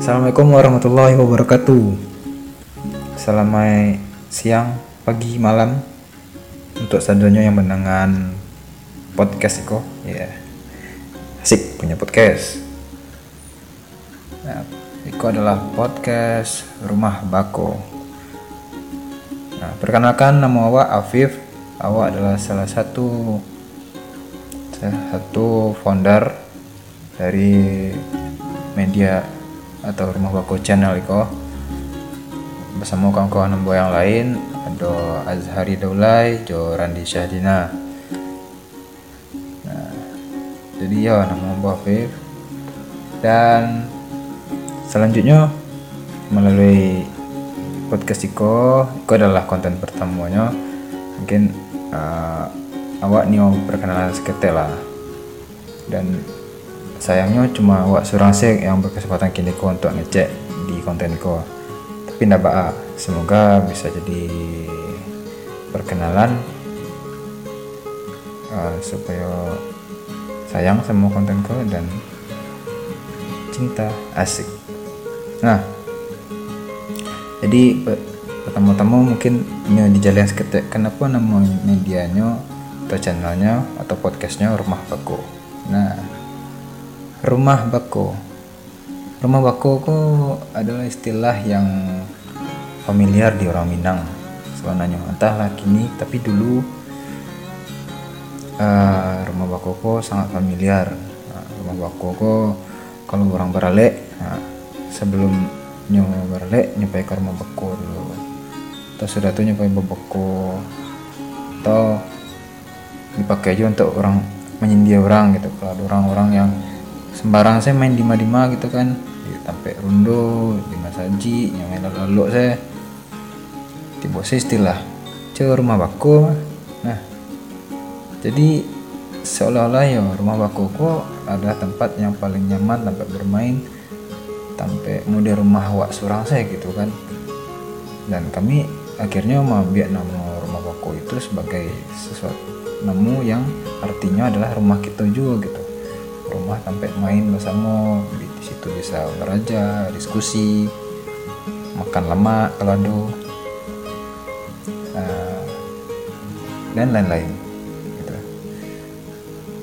Assalamualaikum warahmatullahi wabarakatuh. Selamat siang, pagi, malam untuk sadonyo yang mendengar podcast Iko. Ya, asik punya podcast. Nah, Iko adalah podcast Rumah Bako. Nah, perkenalkan nama awak Afif. Awak adalah salah satu salah satu founder dari media atau rumah bako channel iko. Bersama kawan-kawan nembo yang lain ada Azhari Daulay, Jo Randi Syahdina nah, jadi ya nama Mbak Afif. Dan selanjutnya melalui podcast Iko Iko adalah konten pertamanya mungkin uh, awak nih perkenalan seketel lah. Dan sayangnya cuma awak seorang sih yang berkesempatan kini ko untuk ngecek di konten ko tapi ndak apa semoga bisa jadi perkenalan uh, supaya sayang sama konten ko dan cinta asik. Nah jadi pertama-tama mungkin di jalan seketek kenapa nama medianya atau channelnya atau podcastnya rumah baku nah rumah bako. Rumah bako kok adalah istilah yang familiar di orang Minang. Sebenarnya entahlah kini tapi dulu uh, rumah bako kok sangat familiar. Nah, rumah bako kok kalau orang beralek nah, sebelum nyoba beralek nyampe ke rumah bako dulu. Atau sudah tuh nyampe bako atau dipakai aja untuk orang menyindir orang gitu. Kalau ada orang-orang yang sembarang saya main di dima gitu kan. Sampai rundo di masaji yang main lalu saya tiba saya istilah ke rumah baku nah jadi seolah-olah ya rumah baku kok adalah tempat yang paling nyaman tempat bermain sampai mau di rumah wak surang saya gitu kan. Dan kami akhirnya membiak nama rumah baku itu sebagai sesuatu namu yang artinya adalah rumah kita juga gitu rumah sampai main bersama. Di, situ bisa beraja diskusi makan lemak kalau ada. Uh, dan lain-lain gitu.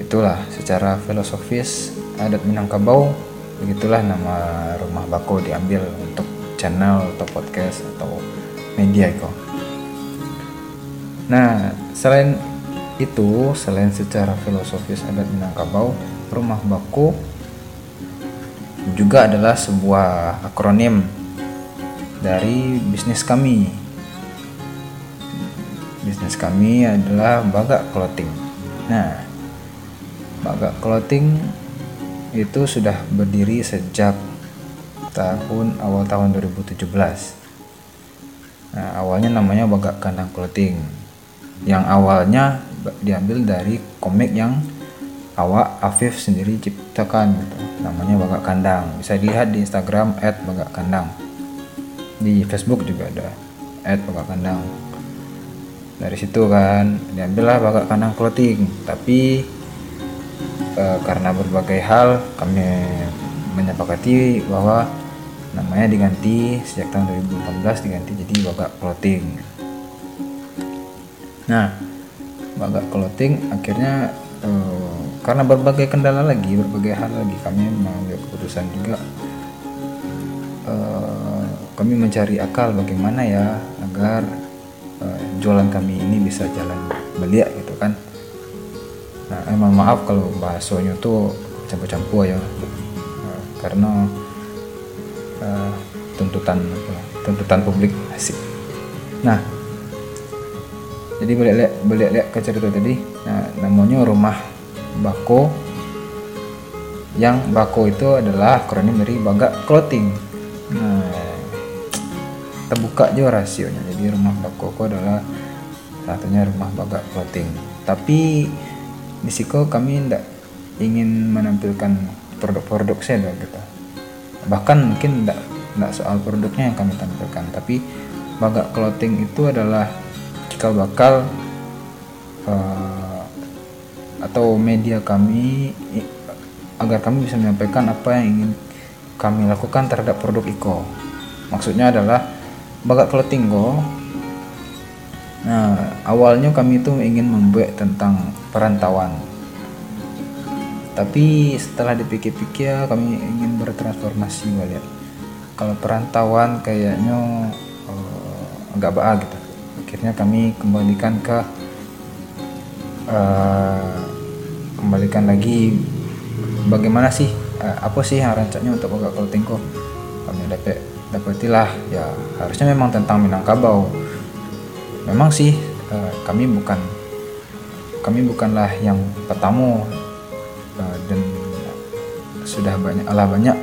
itulah secara filosofis adat Minangkabau. Begitulah nama rumah bako diambil untuk channel atau podcast atau media itu. Nah selain itu selain secara filosofis adat Minangkabau rumah baku juga adalah sebuah akronim dari bisnis kami. Bisnis kami adalah Bagak Clothing. Nah, Bagak Clothing itu sudah berdiri sejak tahun awal tahun 2017. Nah, awalnya namanya Bagak Kandang Clothing. Yang awalnya diambil dari komik yang awak Afif sendiri ciptakan gitu. namanya Bagak Kandang. Bisa dilihat di Instagram @bagak_kandang di Facebook juga ada @bagak_kandang dari situ kan diambillah Bagak Kandang clothing. Tapi e, karena berbagai hal kami menyepakati bahwa namanya diganti sejak tahun 2018 diganti jadi Bagak Clothing. Nah Bagak Clothing akhirnya uh, karena berbagai kendala lagi berbagai hal lagi. Kami mengambil keputusan juga uh, kami mencari akal bagaimana ya agar uh, jualan kami ini bisa jalan beliak gitu kan. Nah emang maaf kalau bahasanya tuh campur-campur ya. Uh, karena uh, tuntutan tuntutan publik asik. Nah jadi balik lihat ke cerita tadi. Nah namanya rumah bako. Yang bako itu adalah akronim dari bagak clothing. Nah terbuka juga rasionya. Jadi rumah bako adalah satunya rumah bagak clothing. Tapi di siko kami tidak ingin menampilkan produk-produk saya gitu. Bahkan mungkin tidak tidak soal produknya yang kami tampilkan. Tapi bagak clothing itu adalah cikal bakal uh, atau media kami agar kami bisa menyampaikan apa yang ingin kami lakukan terhadap produk Iko. Maksudnya adalah bagat clothing go. Nah, awalnya kami itu ingin membuat tentang perantauan. Tapi setelah dipikir-pikir kami ingin bertransformasi balik. Kalau perantauan kayaknya uh, agak baik gitu. Akhirnya kami kembalikan ke uh, kembalikan lagi. Bagaimana sih uh, apa sih yang rancangnya untuk bagat clothing kok kami dapat dapatilah ya harusnya memang tentang Minangkabau. Memang sih uh, kami bukan kami bukanlah yang pertama uh, dan sudah banyak alah banyak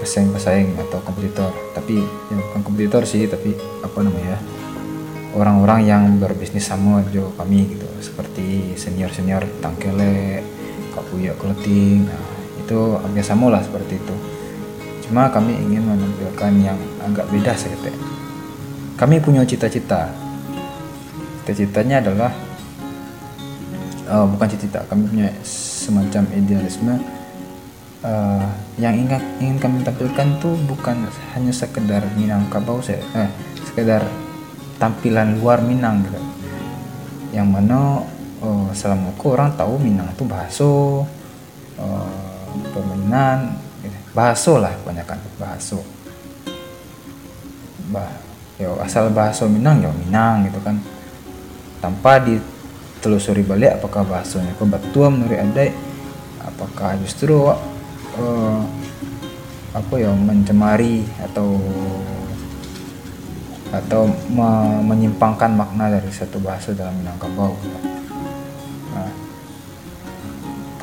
pesaing-pesaing atau kompetitor. Tapi ya bukan kompetitor sih tapi apa namanya orang-orang yang berbisnis sama jo kami gitu seperti senior-senior tangkele kapuya clothing nah itu hampir sama lah seperti itu Cuma kami ingin menampilkan yang agak beda sekete. Kami punya cita-cita. Cita-citanya adalah uh, bukan cita-cita, kami punya semacam idealisme uh, yang ingin ingin kami tampilkan tuh bukan hanya sekedar Minangkabau saya eh, sekedar tampilan luar Minang gitu. Yang mana uh, selama aku orang tahu Minang tuh bahaso uh, permainan bahaso lah kebanyakan bahaso bah ya asal bahaso Minang ya Minang gitu kan. Tanpa ditelusuri balik apakah bahasonya batu menurut adai apakah justru uh, apa ya mencemari atau atau me menyimpangkan makna dari satu bahasa dalam Minangkabau nah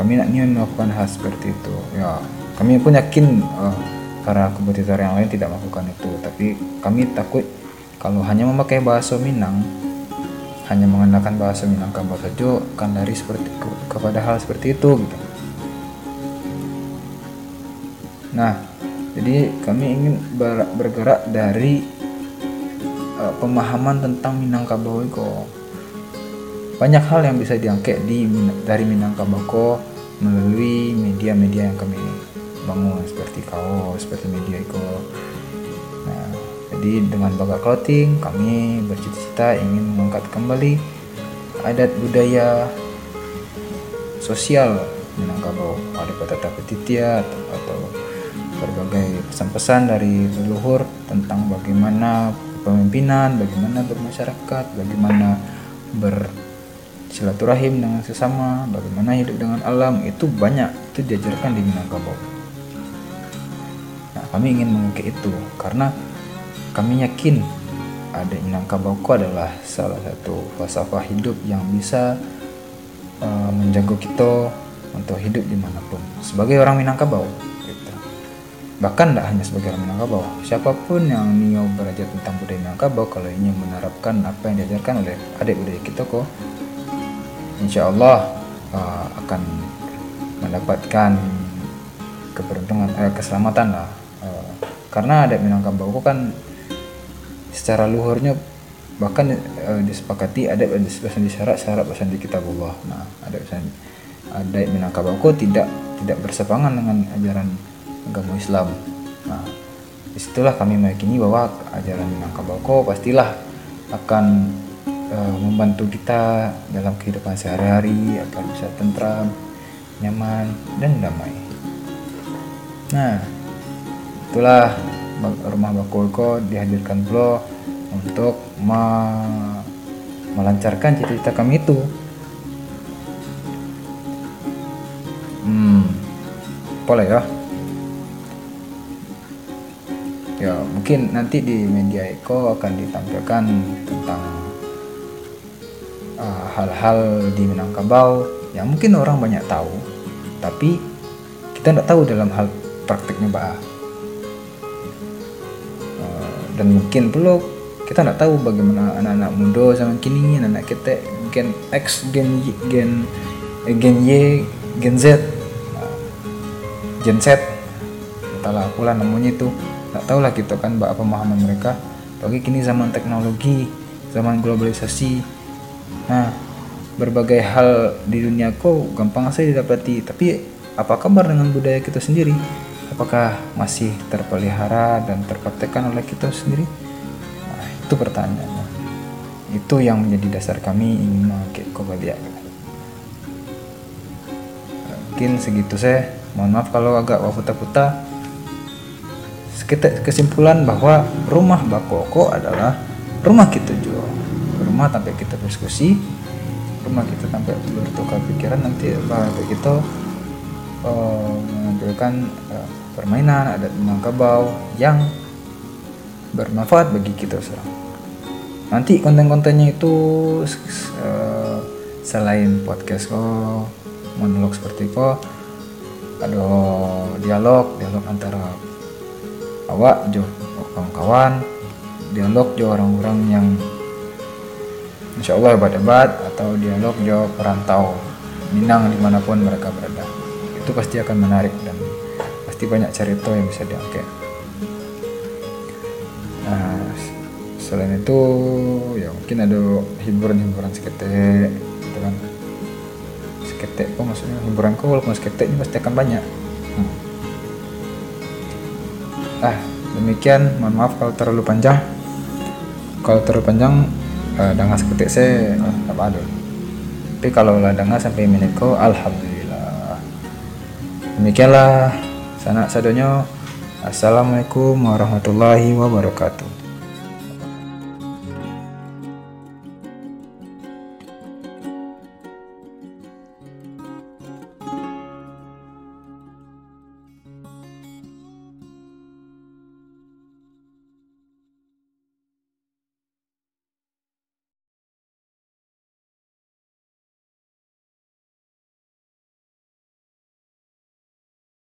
kami nak melakukan hal seperti itu. Ya kami pun yakin uh, para kompetitor yang lain tidak melakukan itu. Tapi kami takut kalau hanya memakai bahasa Minang hanya menggunakan bahasa Minangkabau saja akan lari seperti ke, kepada hal seperti itu gitu. Nah, jadi kami ingin ber, bergerak dari uh, pemahaman tentang Minangkabau itu. Banyak hal yang bisa diangkat di dari Minangkabau melalui media-media yang kami bangun seperti kaos seperti media itu nah jadi dengan bagat clothing kami bercita-cita ingin mengangkat kembali adat budaya sosial Minangkabau ada tata petitia atau berbagai pesan-pesan dari leluhur tentang bagaimana pemimpinan, bagaimana bermasyarakat, bagaimana bersilaturahim dengan sesama, bagaimana hidup dengan alam itu banyak itu diajarkan di Minangkabau kami ingin mengukir itu karena kami yakin ada Minangkabauku adalah salah satu falsafah hidup yang bisa uh, menjaga kita untuk hidup di mana pun sebagai orang Minangkabau. Bahkan tidak hanya sebagai orang Minangkabau siapa pun yang nio belajar tentang budaya Minangkabau kalau ingin menerapkan apa yang diajarkan oleh adik budaya kita kok insya Allah uh, akan mendapatkan keberuntungan eh, keselamatan lah. Karena adat Minangkabau kan secara luhurnya bahkan e, disepakati adat bahasa di syarat bahasa di kitabullah nah adat bahasa adat Minangkabau tidak tidak bersepangan dengan ajaran agama Islam. Nah di situlah kami meyakini bahwa ajaran Minangkabau pastilah akan e, membantu kita dalam kehidupan sehari-hari agar bisa tentram nyaman dan damai. Nah itulah rumah Bakulko dihadirkan pula untuk me melancarkan cita-cita kami itu. Hmm boleh ya ya mungkin nanti di media Eko akan ditampilkan tentang uh, hal-hal uh, di Minangkabau yang mungkin orang banyak tahu tapi kita tidak tahu dalam hal praktiknya bah dan mungkin perlu kita nggak tahu bagaimana anak-anak muda zaman kini anak-anak kita gen X gen Y gen eh, gen Y gen Z nah, gen Z. Entahlah pula namanya itu nggak tahu lah gitu kan apa pemahaman mereka. Bagi kini zaman teknologi zaman globalisasi. Nah berbagai hal di dunia kok gampang saja didapati. Tapi apa kabar dengan budaya kita sendiri? Apakah masih terpelihara dan terpraktekkan oleh kita sendiri? Nah, itu pertanyaannya itu yang menjadi dasar kami ingin memakai kobaliak mungkin segitu saya mohon maaf kalau agak wafuta-puta sekitar kesimpulan bahwa rumah bakoko adalah rumah kita juga rumah sampai kita diskusi rumah kita sampai bertukar pikiran nanti bahwa kita uh, menampilkan uh, permainan adat Minangkabau yang bermanfaat bagi kita sekarang nanti konten-kontennya itu uh, selain podcast kok monolog seperti kok ada dialog dialog antara awak jo kawan-kawan dialog jo orang-orang yang insya Allah hebat-hebat atau dialog jo perantau Minang di mana pun mereka berada. Itu pasti akan menarik dan pasti banyak cerita yang bisa diangkat. Nah selain itu ya mungkin ada hiburan-hiburan seketek gitu kan. Seketek kok maksudnya hiburan kok walaupun pasti akan banyak ah demikian. Mohon maaf kalau terlalu panjang. Kalau terlalu panjang uh, dengan seketik saya uh, apa ada tapi kalau lah dengar sampai menit kau alhamdulillah. Demikianlah. Sanak sadonyo assalamualaikum warahmatullahi wabarakatuh